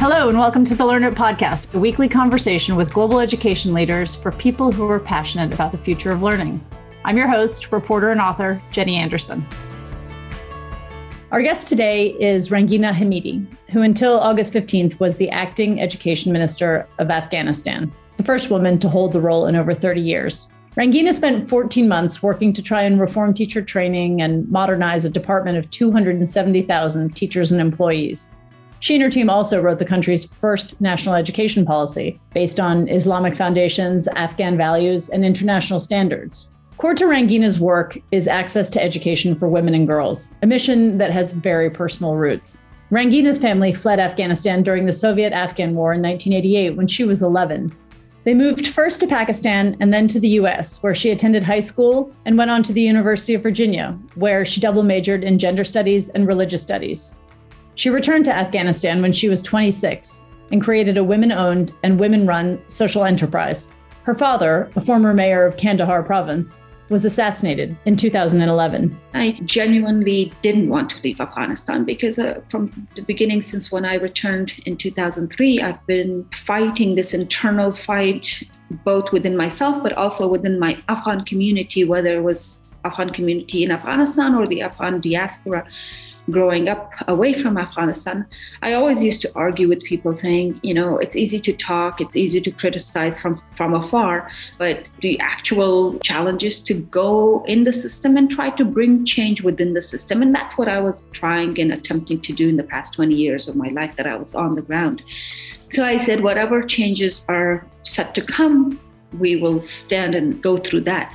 Hello, and welcome to the Learn It Podcast, a weekly conversation with global education leaders for people who are passionate about the future of learning. I'm your host, reporter, and author, Jenny Anderson. Our guest today is Rangina Hamidi, who until August 15th was the acting education minister of Afghanistan, the first woman to hold the role in over 30 years. Rangina spent 14 months working to try and reform teacher training and modernize a department of 270,000 teachers and employees. She and her team also wrote the country's first national education policy based on Islamic foundations, Afghan values, and international standards. Core to Rangina's work is access to education for women and girls, a mission that has very personal roots. Rangina's family fled Afghanistan during the Soviet Afghan War in 1988 when she was 11. They moved first to Pakistan and then to the US, where she attended high school and went on to the University of Virginia, where she double majored in gender studies and religious studies. She returned to Afghanistan when she was 26 and created a women owned and women run social enterprise. Her father, a former mayor of Kandahar province, was assassinated in 2011. I genuinely didn't want to leave Afghanistan because uh, from the beginning, since when I returned in 2003, I've been fighting this internal fight, both within myself, but also within my Afghan community, whether it was Afghan community in Afghanistan or the Afghan diaspora growing up away from Afghanistan, I always used to argue with people saying, you know, it's easy to talk, it's easy to criticize from, from afar, but the actual challenge is to go in the system and try to bring change within the system. And that's what I was trying and attempting to do in the past 20 years of my life that I was on the ground. So I said, whatever changes are set to come, we will stand and go through that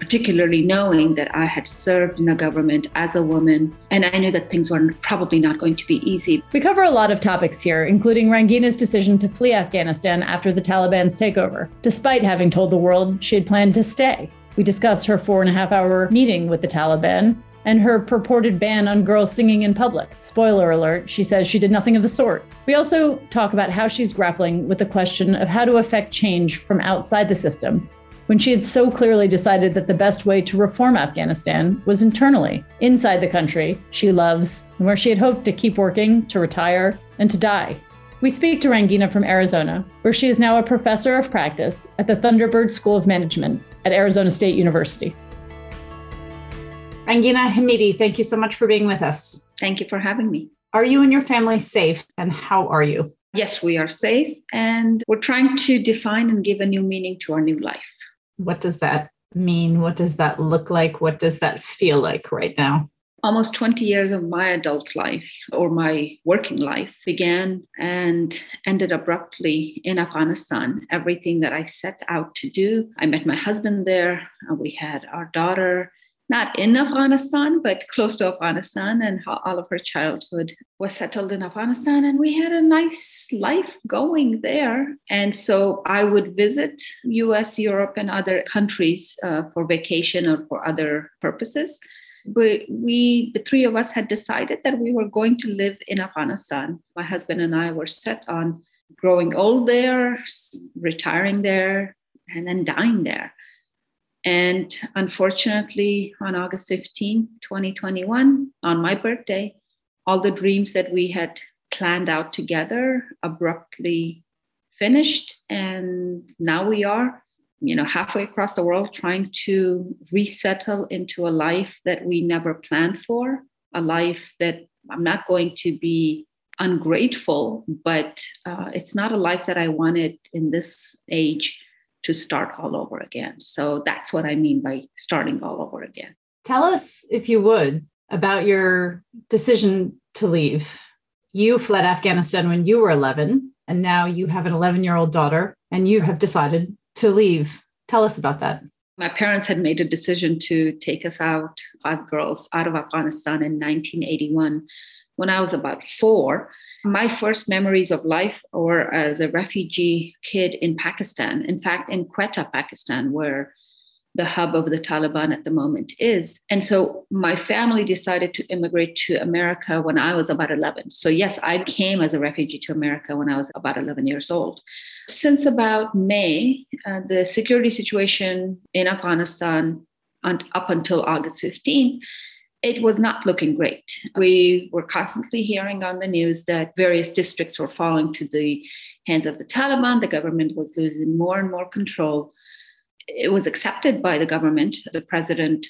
particularly knowing that I had served in a government as a woman, and I knew that things were probably not going to be easy. We cover a lot of topics here, including Rangina's decision to flee Afghanistan after the Taliban's takeover, despite having told the world she had planned to stay. We discuss her four and a half hour meeting with the Taliban and her purported ban on girls singing in public. Spoiler alert, she says she did nothing of the sort. We also talk about how she's grappling with the question of how to affect change from outside the system when she had so clearly decided that the best way to reform Afghanistan was internally, inside the country she loves, and where she had hoped to keep working, to retire, and to die. We speak to Rangina from Arizona, where she is now a professor of practice at the Thunderbird School of Management at Arizona State University. Rangina Hamidi, thank you so much for being with us. Thank you for having me. Are you and your family safe, and how are you? Yes, we are safe, and we're trying to define and give a new meaning to our new life what does that mean? What does that look like? What does that feel like right now? Almost 20 years of my adult life or my working life began and ended abruptly in Afghanistan. Everything that I set out to do, I met my husband there. We had our daughter not in Afghanistan, but close to Afghanistan, and all of her childhood was settled in Afghanistan. And we had a nice life going there. And so I would visit US, Europe, and other countries uh, for vacation or for other purposes. But we, the three of us, had decided that we were going to live in Afghanistan. My husband and I were set on growing old there, retiring there, and then dying there. And unfortunately, on August 15, 2021, on my birthday, all the dreams that we had planned out together abruptly finished. And now we are, you know, halfway across the world trying to resettle into a life that we never planned for, a life that I'm not going to be ungrateful, but uh, it's not a life that I wanted in this age to start all over again. So that's what I mean by starting all over again. Tell us, if you would, about your decision to leave. You fled Afghanistan when you were 11, and now you have an 11 year old daughter, and you have decided to leave. Tell us about that. My parents had made a decision to take us out, five girls, out of Afghanistan in 1981 when I was about four. My first memories of life were as a refugee kid in Pakistan. In fact, in Quetta, Pakistan, where the hub of the Taliban at the moment is. And so my family decided to immigrate to America when I was about 11. So, yes, I came as a refugee to America when I was about 11 years old. Since about May, uh, the security situation in Afghanistan, and up until August 15, it was not looking great. We were constantly hearing on the news that various districts were falling to the hands of the Taliban. The government was losing more and more control. It was accepted by the government. The president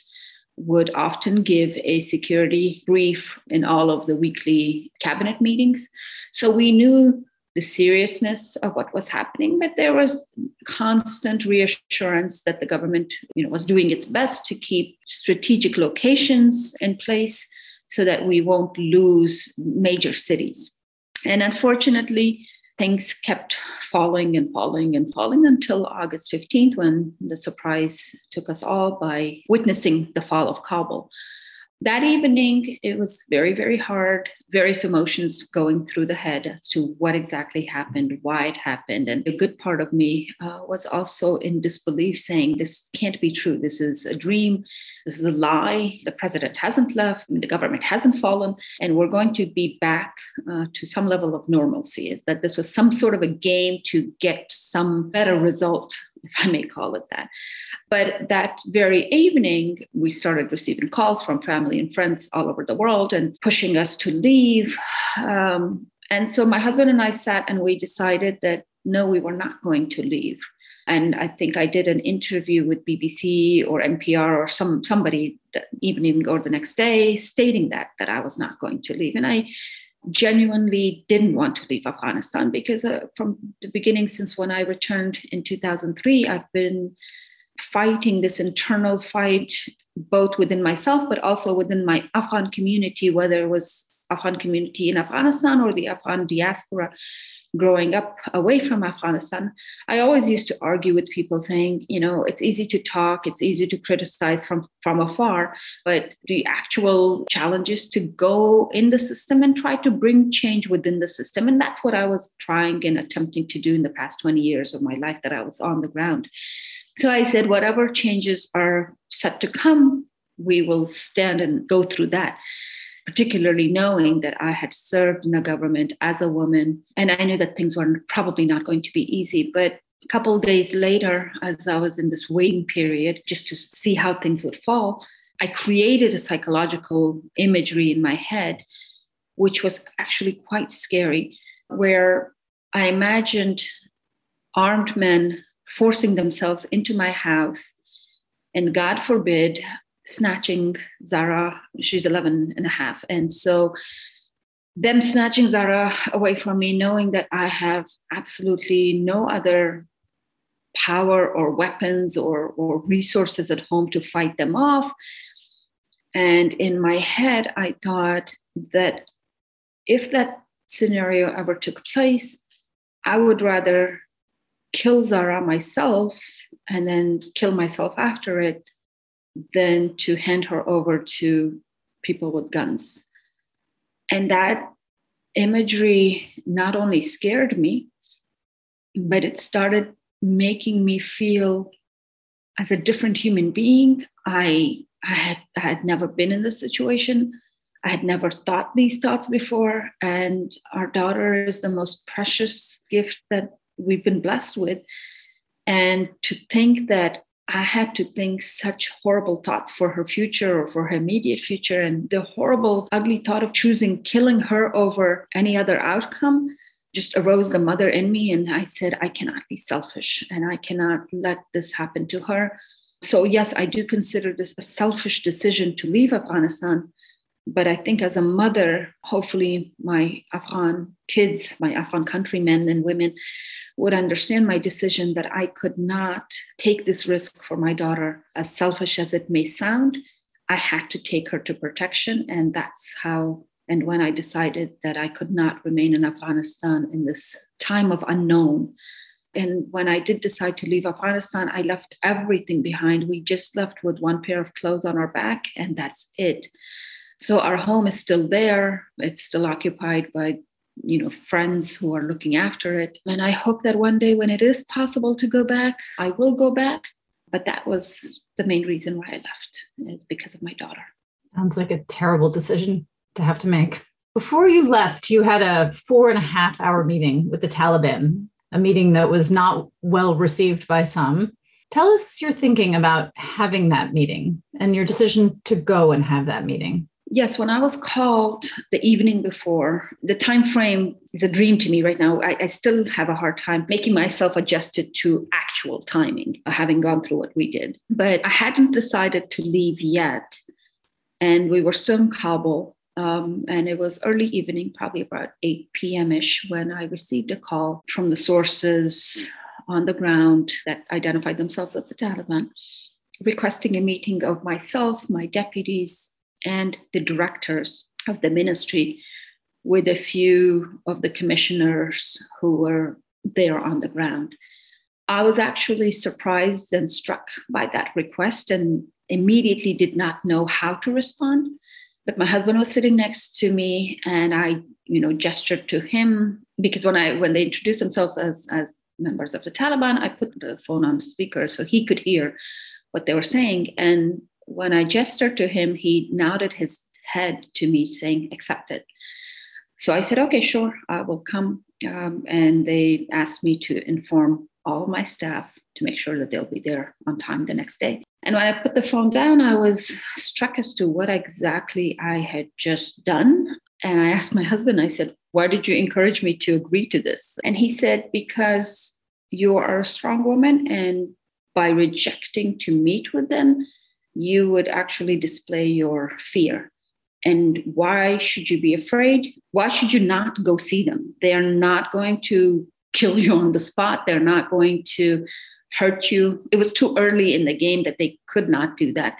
would often give a security brief in all of the weekly cabinet meetings. So we knew the seriousness of what was happening, but there was constant reassurance that the government you know, was doing its best to keep strategic locations in place so that we won't lose major cities. And unfortunately, things kept falling and falling and falling until August 15th, when the surprise took us all by witnessing the fall of Kabul that evening, it was very, very hard, various emotions going through the head as to what exactly happened, why it happened. And a good part of me uh, was also in disbelief, saying, This can't be true. This is a dream. This is a lie. The president hasn't left. The government hasn't fallen. And we're going to be back uh, to some level of normalcy. That this was some sort of a game to get some better result if I may call it that. But that very evening, we started receiving calls from family and friends all over the world and pushing us to leave. Um, and so my husband and I sat and we decided that no, we were not going to leave. And I think I did an interview with BBC or NPR or some somebody that evening or the next day stating that that I was not going to leave. And I genuinely didn't want to leave Afghanistan because uh, from the beginning, since when I returned in 2003, I've been fighting this internal fight both within myself but also within my Afghan community, whether it was Afghan community in Afghanistan or the Afghan diaspora growing up away from Afghanistan, I always used to argue with people saying, you know, it's easy to talk, it's easy to criticize from, from afar, but the actual challenge is to go in the system and try to bring change within the system. And that's what I was trying and attempting to do in the past 20 years of my life that I was on the ground. So I said, whatever changes are set to come, we will stand and go through that particularly knowing that I had served in the government as a woman. And I knew that things were probably not going to be easy. But a couple days later, as I was in this waiting period, just to see how things would fall, I created a psychological imagery in my head, which was actually quite scary, where I imagined armed men forcing themselves into my house. And God forbid, snatching Zara. She's 11 and a half. And so them snatching Zara away from me, knowing that I have absolutely no other power or weapons or, or resources at home to fight them off. And in my head, I thought that if that scenario ever took place, I would rather kill Zara myself and then kill myself after it than to hand her over to people with guns. And that imagery not only scared me, but it started making me feel as a different human being. I, I, had, I had never been in this situation. I had never thought these thoughts before. And our daughter is the most precious gift that we've been blessed with. And to think that I had to think such horrible thoughts for her future or for her immediate future. And the horrible, ugly thought of choosing killing her over any other outcome just arose the mother in me. And I said, I cannot be selfish and I cannot let this happen to her. So, yes, I do consider this a selfish decision to leave Afghanistan. But I think as a mother, hopefully my Afghan kids, my Afghan countrymen and women would understand my decision that I could not take this risk for my daughter, as selfish as it may sound. I had to take her to protection. And that's how and when I decided that I could not remain in Afghanistan in this time of unknown. And when I did decide to leave Afghanistan, I left everything behind. We just left with one pair of clothes on our back, and that's it. So our home is still there. It's still occupied by you know friends who are looking after it. And i hope that one day when it is possible to go back i will go back. But that was the main reason why i left is because of my daughter. Sounds like a terrible decision to have to make. Before you left you had a four and a half hour meeting with the taliban a meeting that was not well received by some. Tell us your thinking about having that meeting and your decision to go and have that meeting. Yes, when I was called the evening before, the time frame is a dream to me right now. I, I, still have a hard time making myself adjusted to actual timing, having gone through what we did. But I hadn't decided to leave yet. And we were still in Kabul. Um, and it was early evening, probably about 8 p.m. ish, when I received a call from the sources on the ground that identified themselves as the Taliban, requesting a meeting of myself, my deputies, and the directors of the ministry with a few of the commissioners who were there on the ground. I was actually surprised and struck by that request and immediately did not know how to respond. But my husband was sitting next to me and I, you know, gestured to him because when I when they introduced themselves as as members of the Taliban, I put the phone on speaker so he could hear what they were saying. And when I gestured to him, he nodded his head to me, saying, accepted. So I said, okay, sure, I will come. Um, and they asked me to inform all my staff to make sure that they'll be there on time the next day. And when I put the phone down, I was struck as to what exactly I had just done. And I asked my husband, I said, why did you encourage me to agree to this? And he said, because you are a strong woman. And by rejecting to meet with them, you would actually display your fear. And why should you be afraid? Why should you not go see them? They are not going to kill you on the spot. They're not going to hurt you. It was too early in the game that they could not do that.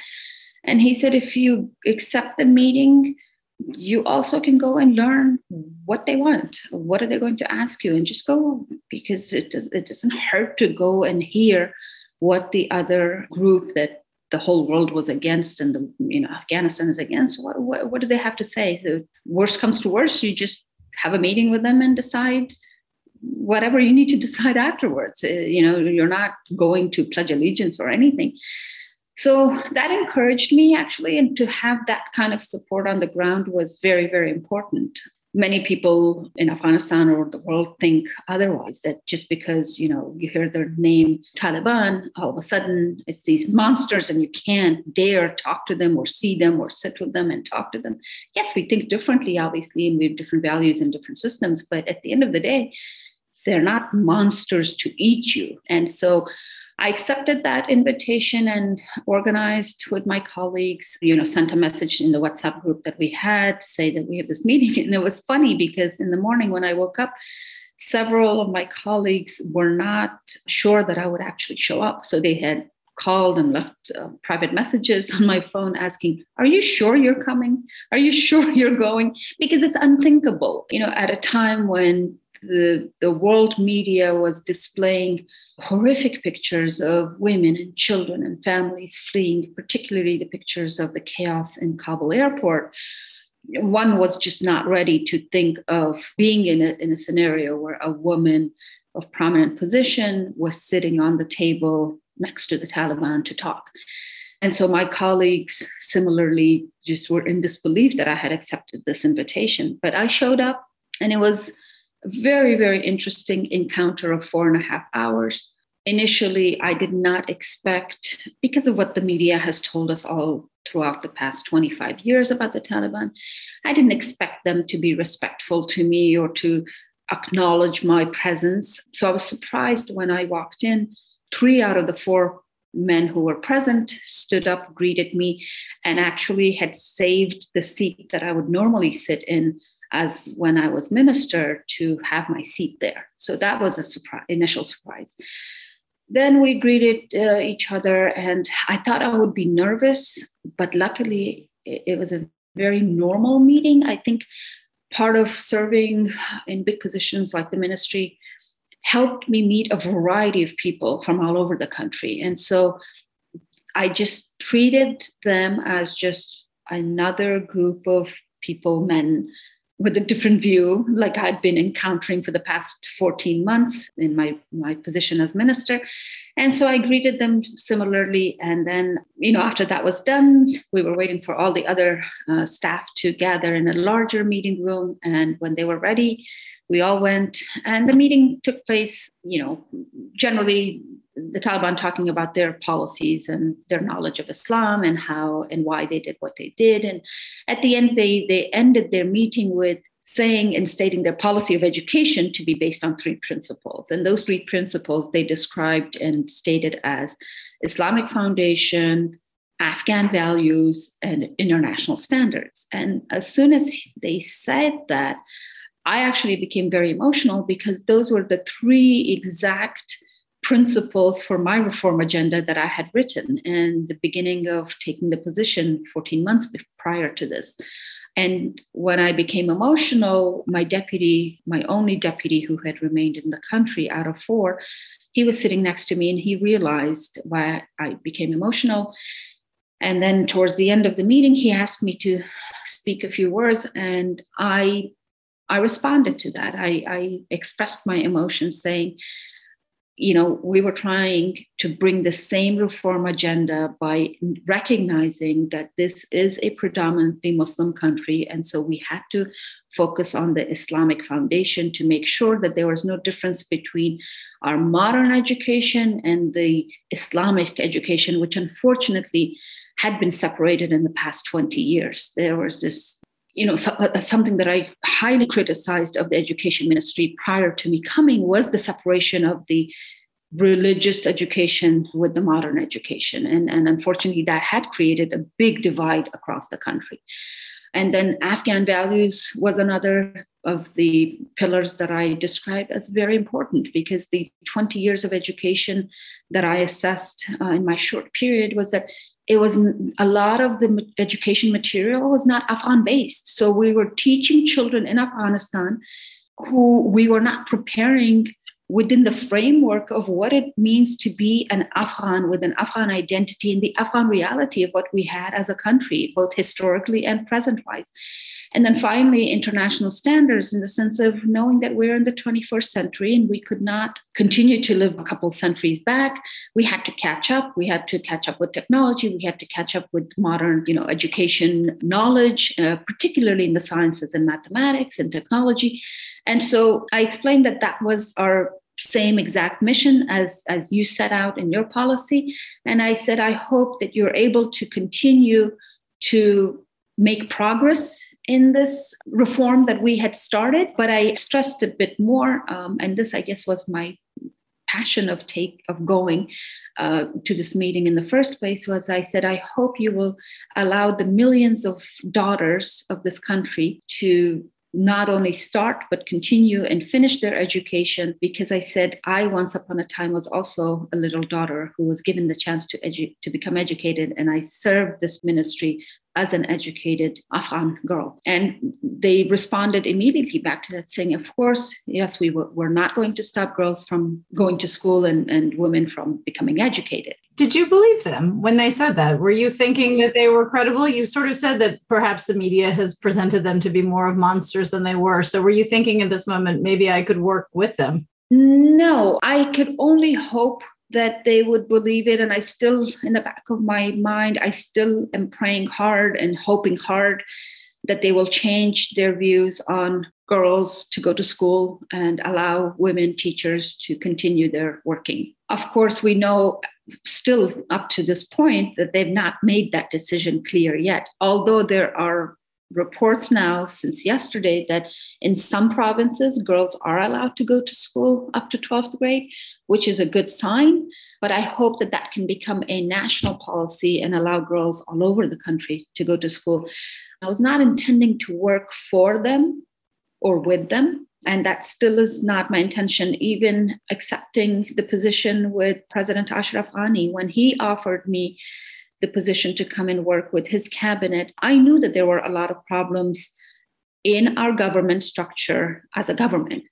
And he said, if you accept the meeting, you also can go and learn what they want. What are they going to ask you? And just go because it, it doesn't hurt to go and hear what the other group that the whole world was against and the you know Afghanistan is against. What, what, what do they have to say? The worst comes to worst, you just have a meeting with them and decide whatever you need to decide afterwards. Uh, you know, you're not going to pledge allegiance or anything. So that encouraged me actually, and to have that kind of support on the ground was very, very important many people in Afghanistan or the world think otherwise that just because you know you hear their name Taliban all of a sudden it's these monsters and you can't dare talk to them or see them or sit with them and talk to them. Yes we think differently obviously and we have different values and different systems but at the end of the day they're not monsters to eat you. And so I accepted that invitation and organized with my colleagues, you know, sent a message in the WhatsApp group that we had to say that we have this meeting. And it was funny because in the morning when I woke up, several of my colleagues were not sure that I would actually show up. So they had called and left uh, private messages on my phone asking, Are you sure you're coming? Are you sure you're going? Because it's unthinkable, you know, at a time when the, the world media was displaying horrific pictures of women and children and families fleeing, particularly the pictures of the chaos in Kabul airport. One was just not ready to think of being in a, in a scenario where a woman of prominent position was sitting on the table next to the Taliban to talk. And so my colleagues similarly just were in disbelief that I had accepted this invitation. But I showed up and it was very, very interesting encounter of four and a half hours. Initially, I did not expect, because of what the media has told us all throughout the past 25 years about the Taliban, I didn't expect them to be respectful to me or to acknowledge my presence. So I was surprised when I walked in. Three out of the four men who were present stood up, greeted me, and actually had saved the seat that I would normally sit in as when I was minister to have my seat there. So that was a surprise, initial surprise. Then we greeted uh, each other, and I thought I would be nervous, but luckily it, it was a very normal meeting. I think part of serving in big positions like the ministry helped me meet a variety of people from all over the country. And so I just treated them as just another group of people, men with a different view, like I'd been encountering for the past 14 months in my, my position as minister. And so I greeted them similarly. And then, you know, after that was done, we were waiting for all the other uh, staff to gather in a larger meeting room. And when they were ready, we all went and the meeting took place you know generally the Taliban talking about their policies and their knowledge of Islam and how and why they did what they did. And at the end, they they ended their meeting with saying and stating their policy of education to be based on three principles. And those three principles they described and stated as Islamic foundation, Afghan values, and international standards. And as soon as they said that, I actually became very emotional because those were the three exact principles for my reform agenda that I had written in the beginning of taking the position 14 months prior to this. And when I became emotional, my deputy, my only deputy who had remained in the country out of four, he was sitting next to me and he realized why I became emotional. And then towards the end of the meeting, he asked me to speak a few words. And I I responded to that. I, I expressed my emotions saying, you know, we were trying to bring the same reform agenda by recognizing that this is a predominantly Muslim country. And so we had to focus on the Islamic foundation to make sure that there was no difference between our modern education and the Islamic education, which unfortunately had been separated in the past 20 years. There was this you know, uh, something that I highly criticized of the education ministry prior to me coming was the separation of the religious education with the modern education. And, and unfortunately, that had created a big divide across the country. And then Afghan values was another of the pillars that I described as very important because the 20 years of education that I assessed uh, in my short period was that it was a lot of the education material was not Afghan based. So we were teaching children in Afghanistan who we were not preparing within the framework of what it means to be an Afghan with an Afghan identity and the Afghan reality of what we had as a country, both historically and present wise. And then finally, international standards in the sense of knowing that we're in the 21st century and we could not continue to live a couple centuries back. We had to catch up. We had to catch up with technology. We had to catch up with modern, you know, education knowledge, uh, particularly in the sciences and mathematics and technology. And so I explained that that was our same exact mission as as you set out in your policy and i said i hope that you're able to continue to make progress in this reform that we had started. But I stressed a bit more, um, and this, I guess, was my passion of take of going uh, to this meeting in the first place was i said i hope you will allow the millions of daughters of this country to not only start but continue and finish their education because i said i once upon a time was also a little daughter who was given the chance to edu- to become educated and i served this ministry as an educated Afghan girl. And they responded immediately back to that, saying, Of course, yes, we were, we're not going to stop girls from going to school and, and women from becoming educated. Did you believe them when they said that? Were you thinking that they were credible? You sort of said that perhaps the media has presented them to be more of monsters than they were. So were you thinking at this moment, maybe I could work with them? No, I could only hope that they would believe it. And I still, in the back of my mind, I still am praying hard and hoping hard that they will change their views on girls to go to school and allow women teachers to continue their working. Of course, we know still up to this point that they've not made that decision clear yet, although there are reports now since yesterday that in some provinces girls are allowed to go to school up to 12th grade which is a good sign. But i hope that that can become a national policy and allow girls all over the country to go to school. I was not intending to work for them or with them and that still is not my intention even accepting the position with president ashraf ghani when he offered me the position to come and work with his cabinet, I knew that there were a lot of problems in our government structure as a government.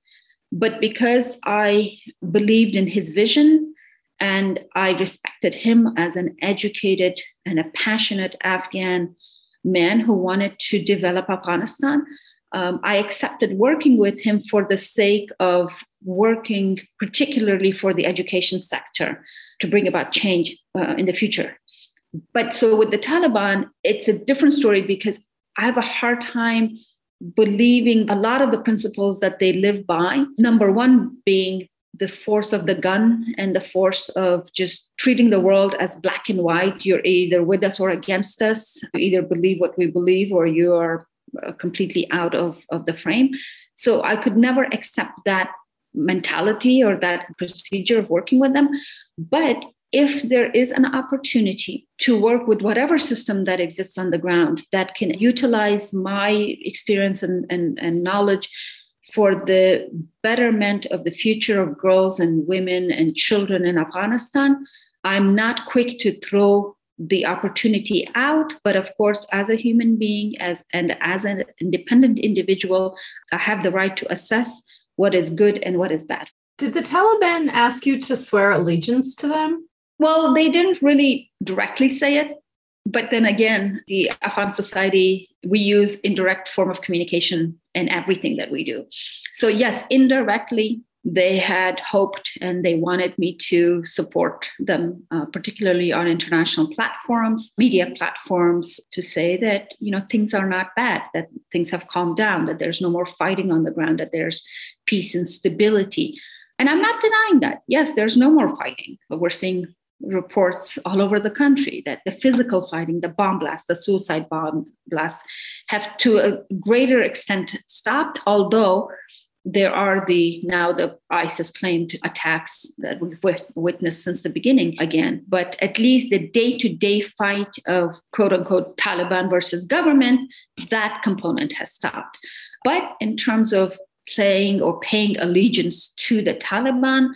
But because I believed in his vision and I respected him as an educated and a passionate Afghan man who wanted to develop Afghanistan, um, I accepted working with him for the sake of working particularly for the education sector to bring about change uh, in the future. But so with the Taliban, it's a different story because I have a hard time believing a lot of the principles that they live by. Number one being the force of the gun and the force of just treating the world as black and white. You're either with us or against us. You either believe what we believe or you are uh, completely out of, of the frame. So I could never accept that mentality or that procedure of working with them. But if there is an opportunity to work with whatever system that exists on the ground that can utilize my experience and, and, and knowledge for the betterment of the future of girls and women and children in Afghanistan, I'm not quick to throw the opportunity out. But of course as a human being as and as an independent individual i have the right to assess what is good and what is bad. Did the taliban ask you to swear allegiance to them well they didn't really directly say it but then again the afghan society we use indirect form of communication in everything that we do so yes indirectly they had hoped and they wanted me to support them, uh, particularly on international platforms, media platforms, to say that you know things are not bad, that things have calmed down, that there's no more fighting on the ground, that there's peace and stability. And I'm not denying that. Yes, there's no more fighting. But we're seeing reports all over the country that the physical fighting, the bomb blasts, the suicide bomb blasts have to a greater extent stopped, although there are the now the ISIS claimed attacks that we've witnessed since the beginning again. But at least the day to day fight of quote unquote Taliban versus government, that component has stopped. But in terms of playing or paying allegiance to the Taliban,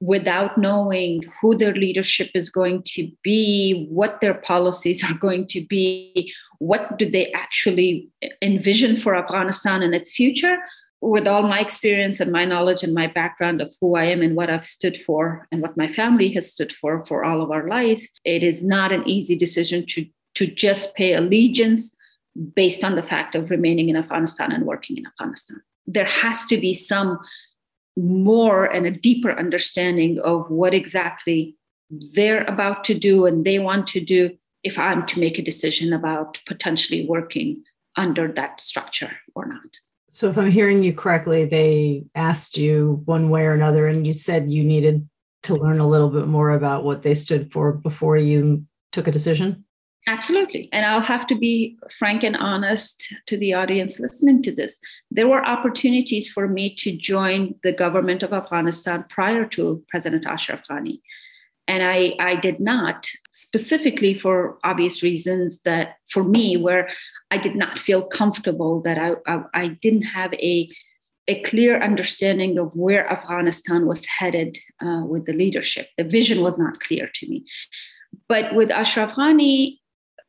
without knowing who their leadership is going to be, what their policies are going to be, what do they actually envision for Afghanistan and its future, with all my experience and my knowledge and my background of who I am and what I've stood for and what my family has stood for for all of our lives, it is not an easy decision to, to just pay allegiance based on the fact of remaining in Afghanistan and working in Afghanistan. There has to be some more and a deeper understanding of what exactly they're about to do and they want to do if I'm to make a decision about potentially working under that structure or not. So, if I'm hearing you correctly, they asked you one way or another, and you said you needed to learn a little bit more about what they stood for before you took a decision? Absolutely. And I'll have to be frank and honest to the audience listening to this. There were opportunities for me to join the government of Afghanistan prior to President Ashraf Ghani. And I, I did not, specifically for obvious reasons that for me, where I did not feel comfortable, that I, I, I didn't have a, a clear understanding of where Afghanistan was headed uh, with the leadership. The vision was not clear to me. But with Ashraf Ghani,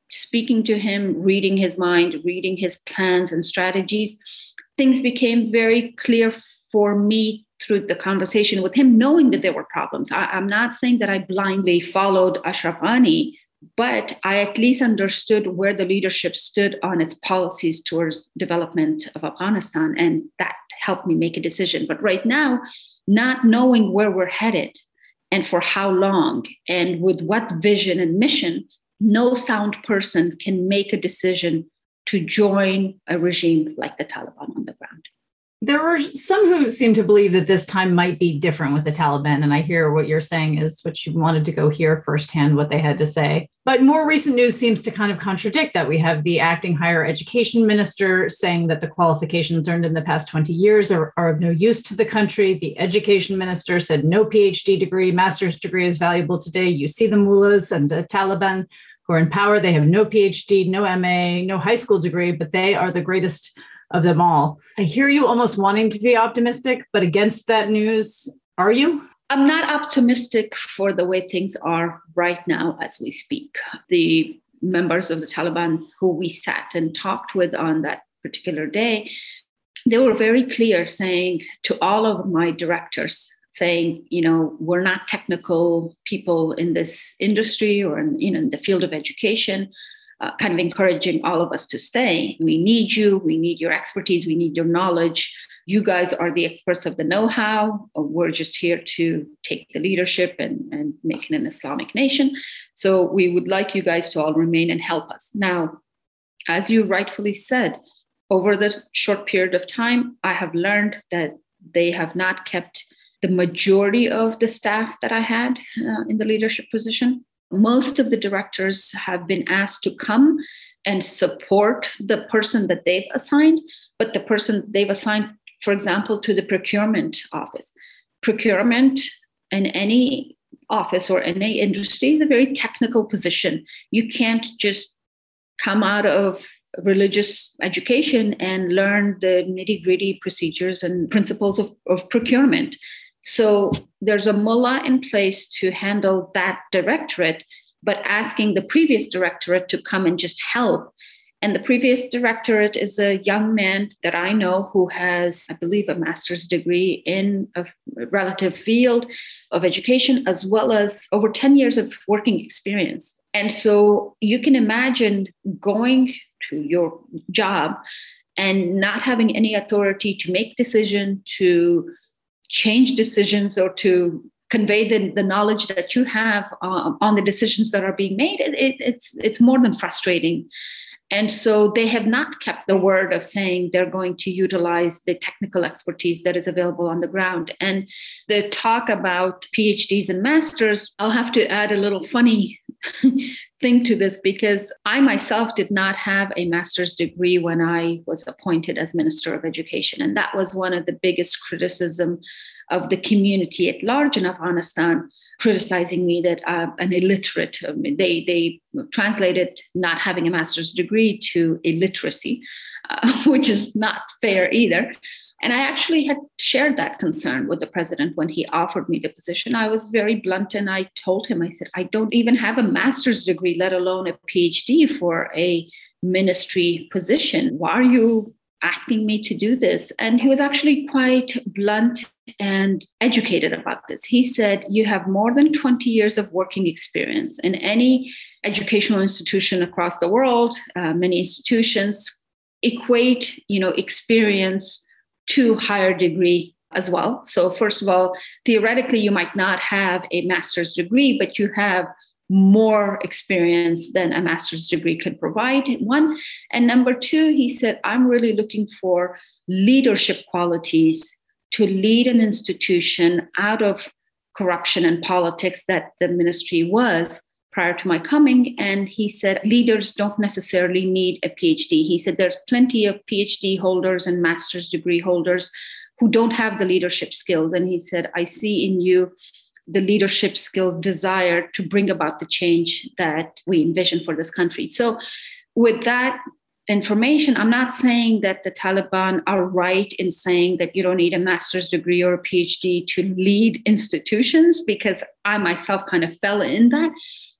speaking to him, reading his mind, reading his plans and strategies, things became very clear for me through the conversation with him, knowing that there were problems. I, am not saying that I blindly followed Ashraf Ghani, but I at least understood where the leadership stood on its policies towards development of Afghanistan, and that helped me make a decision. But right now, not knowing where we're headed and for how long and with what vision and mission, no sound person can make a decision to join a regime like the Taliban on the ground. There were some who seem to believe that this time might be different with the Taliban. And I hear what you're saying is what you wanted to go hear firsthand what they had to say. But more recent news seems to kind of contradict that. We have the acting higher education minister saying that the qualifications earned in the past 20 years are, are of no use to the country. The education minister said no PhD degree, master's degree is valuable today. You see the mullahs and the Taliban who are in power. They have no PhD, no MA, no high school degree, but they are the greatest of them all. I hear you almost wanting to be optimistic, but against that news, are you? I'm not optimistic for the way things are right now as we speak. The members of the Taliban who we sat and talked with on that particular day, they were very clear saying to all of my directors, saying, you know, we're not technical people in this industry or in, you know, in the field of education uh, kind of encouraging all of us to stay. We need you. We need your expertise. We need your knowledge. You guys are the experts of the know how. We're just here to take the leadership and, and make it an Islamic nation. So we would like you guys to all remain and help us. Now, as you rightfully said, over the short period of time, I have learned that they have not kept the majority of the staff that I had uh, in the leadership position. Most of the directors have been asked to come and support the person that they've assigned, but the person they've assigned, for example, to the procurement office. Procurement in any office or any industry is a very technical position. You can't just come out of religious education and learn the nitty gritty procedures and principles of, of procurement. So there's a mullah in place to handle that directorate, but asking the previous directorate to come and just help. And the previous directorate is a young man that I know who has, I believe, a master's degree in a relative field of education, as well as over 10 years of working experience. And so you can imagine going to your job and not having any authority to make decision to change decisions or to convey the, the knowledge that you have uh, on the decisions that are being made it, it, it's it's more than frustrating and so they have not kept the word of saying they're going to utilize the technical expertise that is available on the ground. And the talk about PhDs and masters, I'll have to add a little funny thing to this because I myself did not have a master's degree when I was appointed as Minister of Education. And that was one of the biggest criticism of the community at large in Afghanistan, criticizing me that I'm an illiterate. I mean, they, they translated not having a master's degree to illiteracy, uh, which is not fair either. And I actually had shared that concern with the president when he offered me the position. I was very blunt and I told him, I said, I don't even have a master's degree, let alone a PhD for a ministry position. Why are you asking me to do this? And he was actually quite blunt and educated about this. He said, You have more than 20 years of working experience in any educational institution across the world. Uh, many institutions equate you know experience to higher degree as well. So, first of all, theoretically, you might not have a master's degree, but you have more experience than a master's degree could provide. One. And number two, he said, I'm really looking for leadership qualities to lead an institution out of corruption and politics that the ministry was prior to my coming. And he said, leaders don't necessarily need a PhD. He said, there's plenty of PhD holders and master's degree holders who don't have the leadership skills. And he said, I see in you the leadership skills desire to bring about the change that we envision for this country. So, with that information, I'm not saying that the Taliban are right in saying that you don't need a master's degree or a PhD to lead institutions, because I myself kind of fell in that.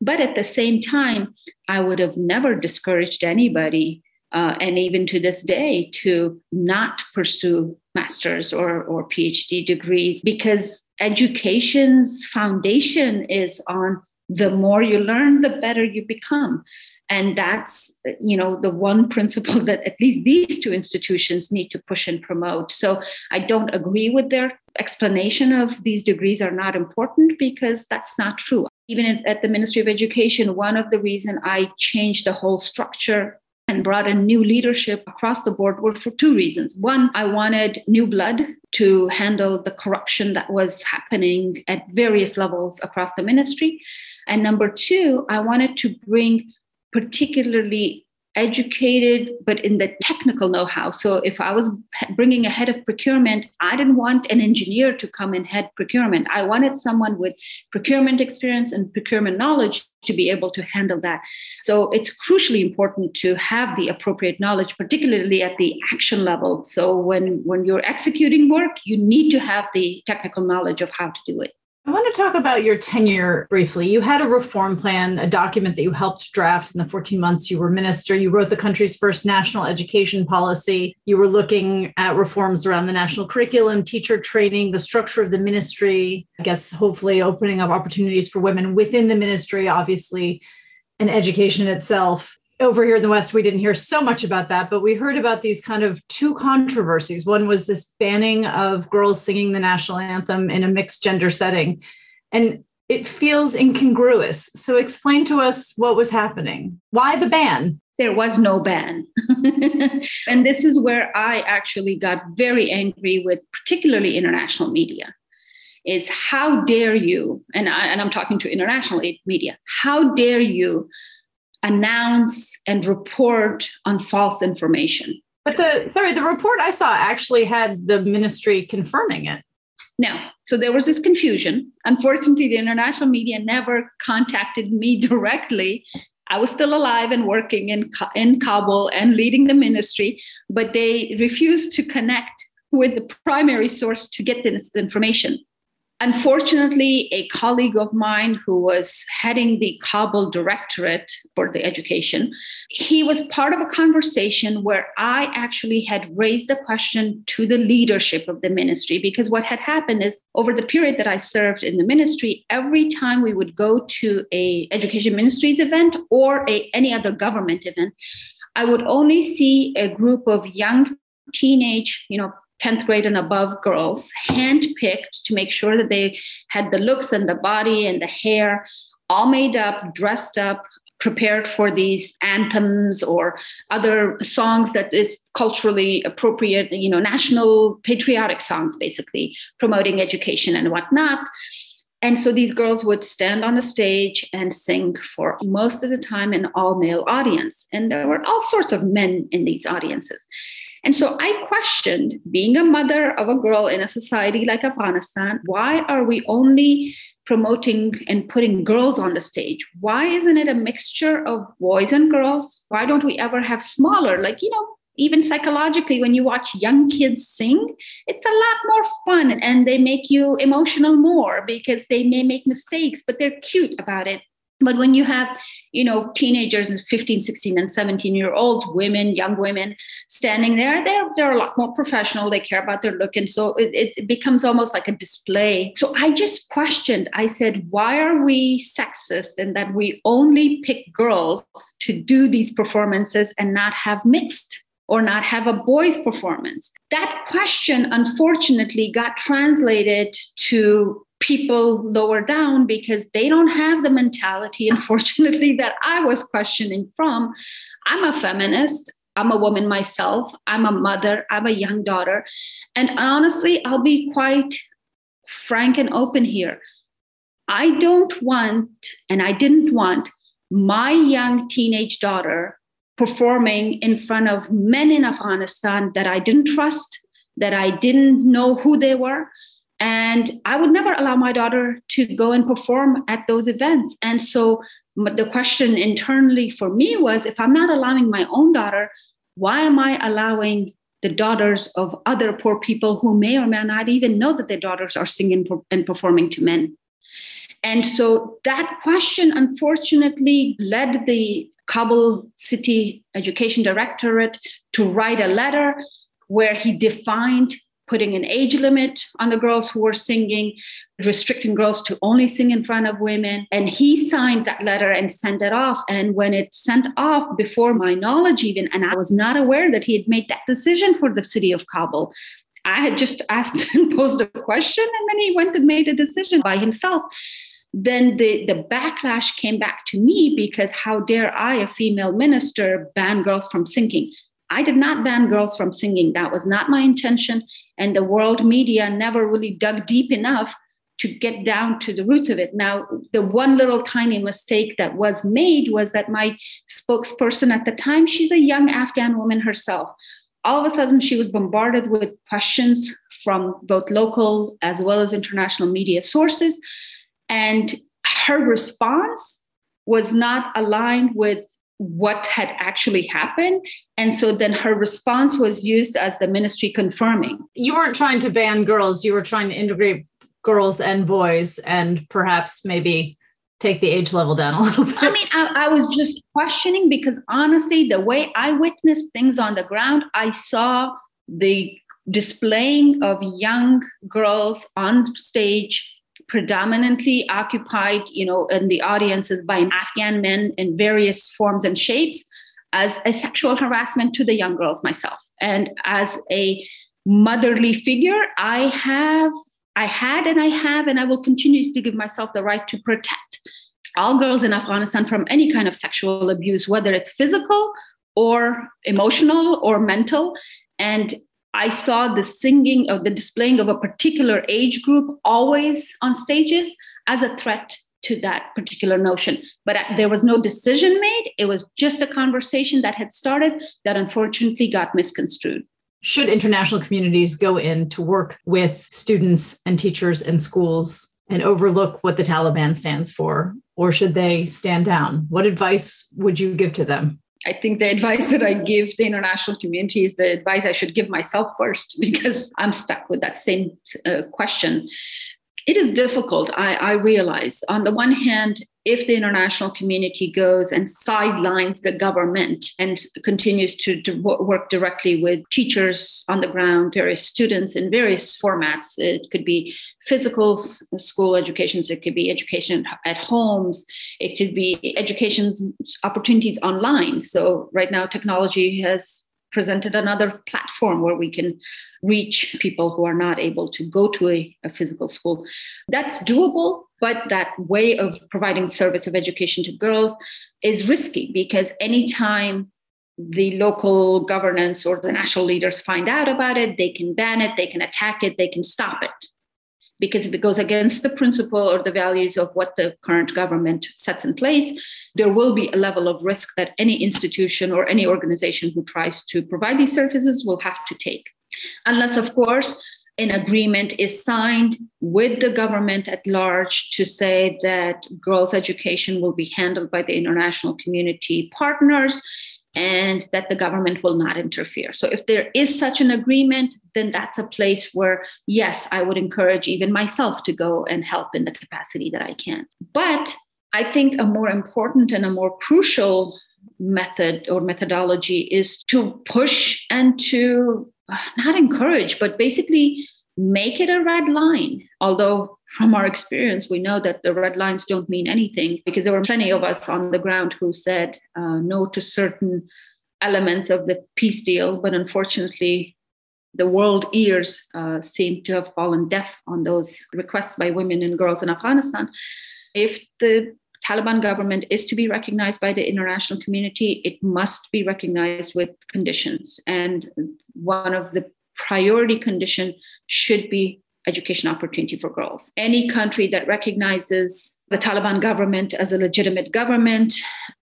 But at the same time, I would have never discouraged anybody, uh, and even to this day, to not pursue master's or, or PhD degrees because education's foundation is on the more you learn, the better you become and that's you know the one principle that at least these two institutions need to push and promote so i don't agree with their explanation of these degrees are not important because that's not true even at the ministry of education one of the reason i changed the whole structure and brought in new leadership across the board were for two reasons. One, I wanted new blood to handle the corruption that was happening at various levels across the ministry. And number two, I wanted to bring particularly educated but in the technical know-how. So if i was bringing a head of procurement i didn't want an engineer to come and head procurement. I wanted someone with procurement experience and procurement knowledge to be able to handle that. So it's crucially important to have the appropriate knowledge particularly at the action level. So when when you're executing work you need to have the technical knowledge of how to do it I want to talk about your tenure briefly. You had a reform plan, a document that you helped draft in the 14 months you were minister. You wrote the country's first national education policy. You were looking at reforms around the national curriculum, teacher training, the structure of the ministry, I guess, hopefully opening up opportunities for women within the ministry, obviously, and education itself over here in the West, we didn't hear so much about that, but we heard about these kind of two controversies. One was this banning of girls singing the national anthem in a mixed gender setting. And it feels incongruous. So explain to us what was happening. Why the ban? There was no ban. and this is where I actually got very angry with, particularly international media is how dare you, and, I, and I'm talking to international media, how dare you announce and report on false information? But the sorry, the report I saw actually had the ministry confirming it. No. So there was this confusion. Unfortunately, the international media never contacted me directly. I was still alive and working in, in Kabul and leading the ministry, but they refused to connect with the primary source to get this information. Unfortunately, a colleague of mine who was heading the Kabul Directorate for the education, he was part of a conversation where I actually had raised the question to the leadership of the ministry because what had happened is over the period that I served in the ministry, every time we would go to a education ministries event or a, any other government event, I would only see a group of young teenage, you know, 10th grade and above girls, handpicked to make sure that they had the looks and the body and the hair all made up, dressed up, prepared for these anthems or other songs that is culturally appropriate, you know, national patriotic songs, basically promoting education and whatnot. And so these girls would stand on the stage and sing for most of the time an all male audience. And there were all sorts of men in these audiences. And so I questioned being a mother of a girl in a society like Afghanistan, why are we only promoting and putting girls on the stage? Why isn't it a mixture of boys and girls? Why don't we ever have smaller, like, you know, even psychologically, when you watch young kids sing, it's a lot more fun and they make you emotional more because they may make mistakes, but they're cute about it but when you have you know teenagers 15 16 and 17 year olds women young women standing there they're, they're a lot more professional. They care about their look. And so it, it becomes almost like a display. So i just questioned i said why are we sexist and that we only pick girls to do these performances and not have mixed or not have a boys performance? That question unfortunately got translated to people lower down because they don't have the mentality, unfortunately, that I was questioning from. I'm a feminist. I'm a woman myself. I'm a mother. I'm a young daughter. And honestly, I'll be quite frank and open here. I don't want, and I didn't want my young teenage daughter performing in front of men in Afghanistan that I didn't trust, that I didn't know who they were, and I would never allow my daughter to go and perform at those events. And so the question internally for me was if I'm not allowing my own daughter, why am I allowing the daughters of other poor people who may or may not even know that their daughters are singing and performing to men? And so that question, unfortunately, led the Kabul City Education Directorate to write a letter where he defined putting an age limit on the girls who were singing, restricting girls to only sing in front of women. And he signed that letter and sent it off. And when it sent off, before my knowledge, even, and I was not aware that he had made that decision for the city of Kabul. I had just asked and posed a question, and then he went and made a decision by himself. Then the, the backlash came back to me because how dare I, a female minister, ban girls from singing? I did not ban girls from singing. That was not my intention. And the world media never really dug deep enough to get down to the roots of it. Now, the one little tiny mistake that was made was that my spokesperson at the time, she's a young Afghan woman herself. All of a sudden, she was bombarded with questions from both local as well as international media sources. And her response was not aligned with what had actually happened. And so then her response was used as the ministry confirming. You weren't trying to ban girls, you were trying to integrate girls and boys and perhaps maybe take the age level down a little bit. I mean, I, I was just questioning because honestly, the way I witnessed things on the ground, I saw the displaying of young girls on stage predominantly occupied, you know, in the audiences by Afghan men in various forms and shapes as a sexual harassment to the young girls myself. And as a motherly figure, I have, I had, and I have, and I will continue to give myself the right to protect all girls in Afghanistan from any kind of sexual abuse, whether it's physical or emotional or mental. And I saw the singing of the displaying of a particular age group always on stages as a threat to that particular notion. But uh, there was no decision made. It was just a conversation that had started that unfortunately got misconstrued. Should international communities go in to work with students and teachers and schools and overlook what the Taliban stands for? Or should they stand down? What advice would you give to them? I think the advice that I give the international community is the advice I should give myself first because I'm stuck with that same uh, question. It is difficult, I, I realize. On the one hand, if the international community goes and sidelines the government and continues to, work directly with teachers on the ground, various students in various formats, it could be physical school educations, it could be education at homes, it could be education opportunities online. So right now, technology has presented another platform where we can reach people who are not able to go to a, a, physical school. That's doable, but that way of providing service of education to girls is risky because anytime the local governance or the national leaders find out about it, they can ban it, they can attack it, they can stop it because if it goes against the principle or the values of what the current government sets in place, there will be a level of risk that any institution or any organization who tries to provide these services will have to take. Unless, of course, an agreement is signed with the government at large to say that girls' education will be handled by the international community partners and that the government will not interfere. So, if there is such an agreement, then that's a place where, yes, I would encourage even myself to go and help in the capacity that I can. But I think a more important and a more crucial method or methodology is to push and to uh, not encourage, but basically make it a red line. Although from our experience, we know that the red lines don't mean anything because there were plenty of us on the ground who said uh, no to certain elements of the peace deal. But unfortunately, the world ears uh, seem to have fallen deaf on those requests by women and girls in Afghanistan. If the Taliban government is to be recognized by the international community, it must be recognized with conditions. And one of the priority condition should be education opportunity for girls. Any country that recognizes the Taliban government as a legitimate government,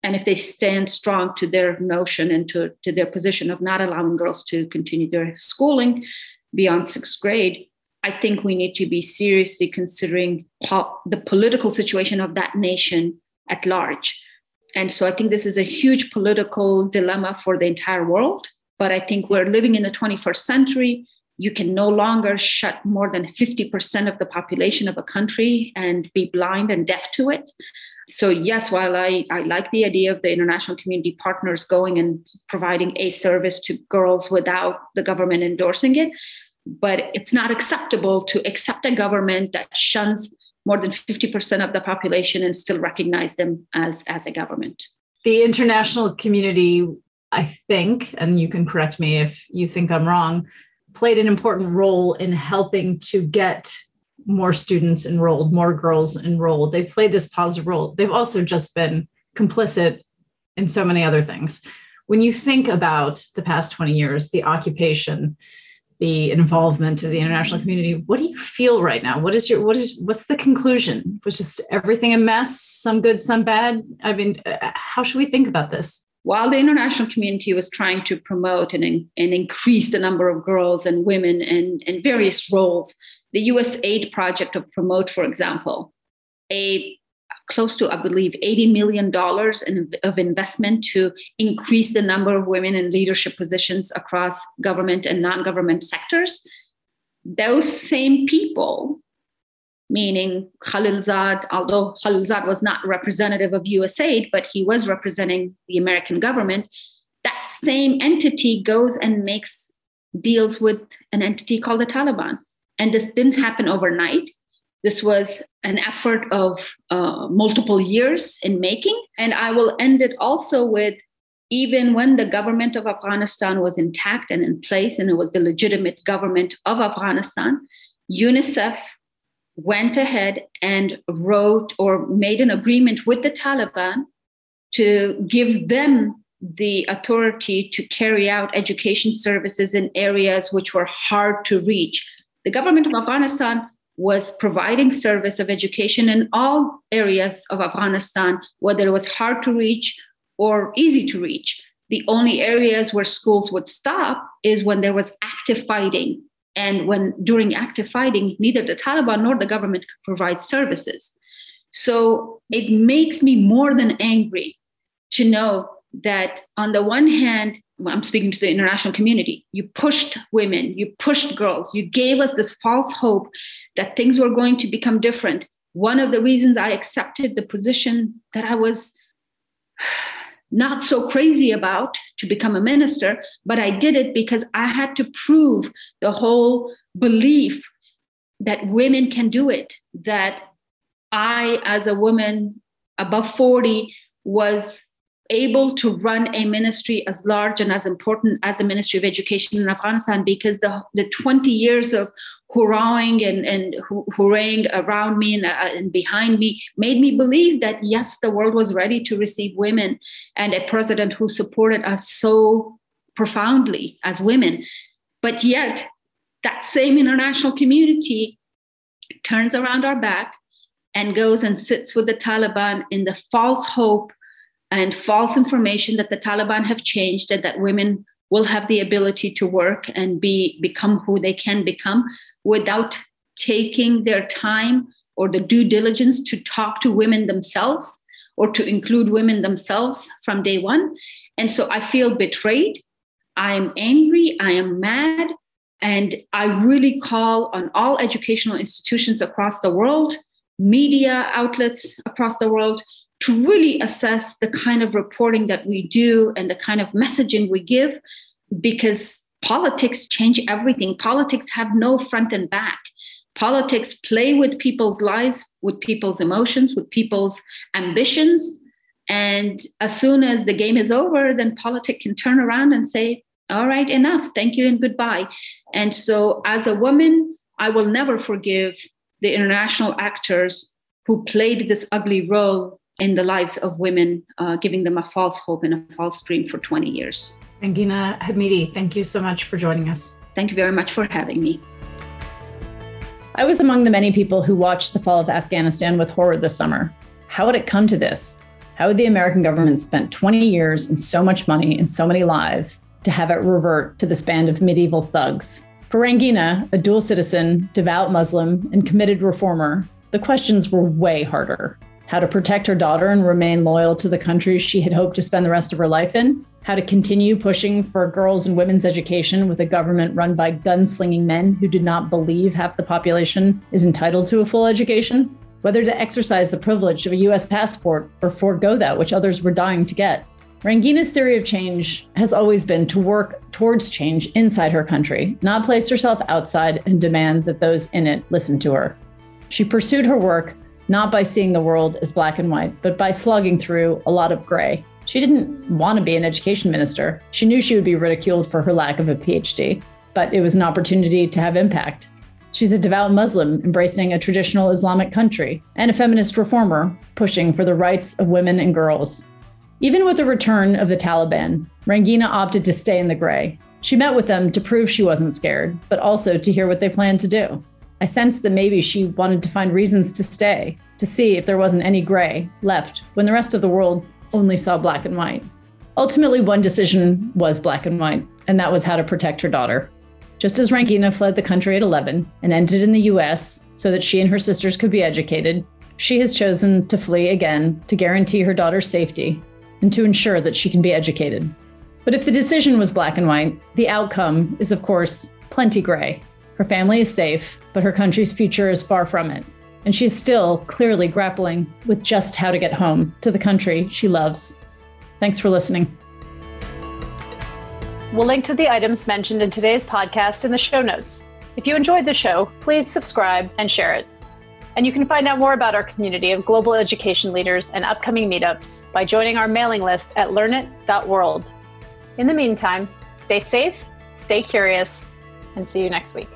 and if they stand strong to their notion and to, to their position of not allowing girls to continue their schooling beyond sixth grade, I think we need to be seriously considering po- the political situation of that nation at large. And so I think this is a huge political dilemma for the entire world. But I think we're living in the 21st century you can no longer shut more than 50% of the population of a country and be blind and deaf to it. So, yes, while I, I like the idea of the international community partners going and providing a service to girls without the government endorsing it, but it's not acceptable to accept a government that shuns more than 50% of the population and still recognize them as, as a government. The international community, I think, and you can correct me if you think I'm wrong, played an important role in helping to get more students enrolled, more girls enrolled. They played this positive role. They've also just been complicit in so many other things. When you think about the past 20 years, the occupation, the involvement of the international community, what do you feel right now? What is your what is what's the conclusion? Was just everything a mess, some good, some bad? I mean, uh, how should we think about this? While the international community was trying to promote and, and increase the number of girls and women in, in various roles, the USAID project of Promote, for example, a close to, I believe, $80 million in, of investment to increase the number of women in leadership positions across government and non government sectors. Those same people meaning Khalilzad, although Khalilzad was not representative of USAID, but he was representing the American government, that same entity goes and makes deals with an entity called the Taliban. And this didn't happen overnight. This was an effort of uh, multiple years in making. And I will end it also with even when the government of Afghanistan was intact and in place, and it was the legitimate government of Afghanistan, UNICEF went ahead and wrote or made an agreement with the Taliban to give them the authority to carry out education services in areas which were hard to reach. The government of Afghanistan was providing service of education in all areas of Afghanistan, whether it was hard to reach or easy to reach. The only areas where schools would stop is when there was active fighting. And when during active fighting, neither the Taliban nor the government could provide services. So it makes me more than angry to know that on the one hand, I'm speaking to the international community, you pushed women, you pushed girls, you gave us this false hope that things were going to become different. One of the reasons I accepted the position that I was not so crazy about to become a minister, but I did it because I had to prove the whole belief that women can do it, that I, as a woman above 40, was able to run a ministry as large and as important as the Ministry of Education in Afghanistan because the, the 20 years of hurrahing and, and hurraying around me and, uh, and behind me made me believe that yes, the world was ready to receive women and a president who supported us so profoundly as women. But yet, that same international community turns around our back and goes and sits with the Taliban in the false hope and false information that the Taliban have changed and that women will have the ability to work and be become who they can become without taking their time or the due diligence to talk to women themselves or to include women themselves from day one. And so I feel betrayed. I am angry. I am mad. And I really call on all educational institutions across the world, media outlets across the world to really assess the kind of reporting that we do and the kind of messaging we give because politics change everything. Politics have no front and back. Politics play with people's lives with people's emotions with people's ambitions. And as soon as the game is over then politics can turn around and say all right enough. Thank you and goodbye. And so as a woman i will never forgive the international actors who played this ugly role in the lives of women, uh, giving them a false hope and a false dream for 20 years. Rangina Hamidi, thank you so much for joining us. Thank you very much for having me. I was among the many people who watched the fall of Afghanistan with horror this summer. How had it come to this? How had the American government spent 20 years and so much money and so many lives to have it revert to this band of medieval thugs? For Rangina, a dual citizen, devout Muslim, and committed reformer, the questions were way harder how to protect her daughter and remain loyal to the country she had hoped to spend the rest of her life in, how to continue pushing for girls and women's education with a government run by gunslinging men who did not believe half the population is entitled to a full education, whether to exercise the privilege of a US passport or forego that which others were dying to get. Rangina's theory of change has always been to work towards change inside her country, not place herself outside and demand that those in it listen to her. She pursued her work not by seeing the world as black and white, but by slugging through a lot of gray. She didn't want to be an education minister. She knew she would be ridiculed for her lack of a PhD, but it was an opportunity to have impact. She's a devout Muslim embracing a traditional Islamic country and a feminist reformer pushing for the rights of women and girls. Even with the return of the Taliban, Rangina opted to stay in the gray. She met with them to prove she wasn't scared, but also to hear what they planned to do. I sensed that maybe she wanted to find reasons to stay, to see if there wasn't any gray left when the rest of the world only saw black and white. Ultimately, one decision was black and white, and that was how to protect her daughter. Just as Rangina fled the country at 11 and ended in the US so that she and her sisters could be educated, she has chosen to flee again to guarantee her daughter's safety and to ensure that she can be educated. But if the decision was black and white, the outcome is, of course, plenty gray. Her family is safe, but her country's future is far from it. And she's still clearly grappling with just how to get home to the country she loves. Thanks for listening. We'll link to the items mentioned in today's podcast in the show notes. If you enjoyed the show, please subscribe and share it. And you can find out more about our community of global education leaders and upcoming meetups by joining our mailing list at learnit.world. In the meantime, stay safe, stay curious, and see you next week.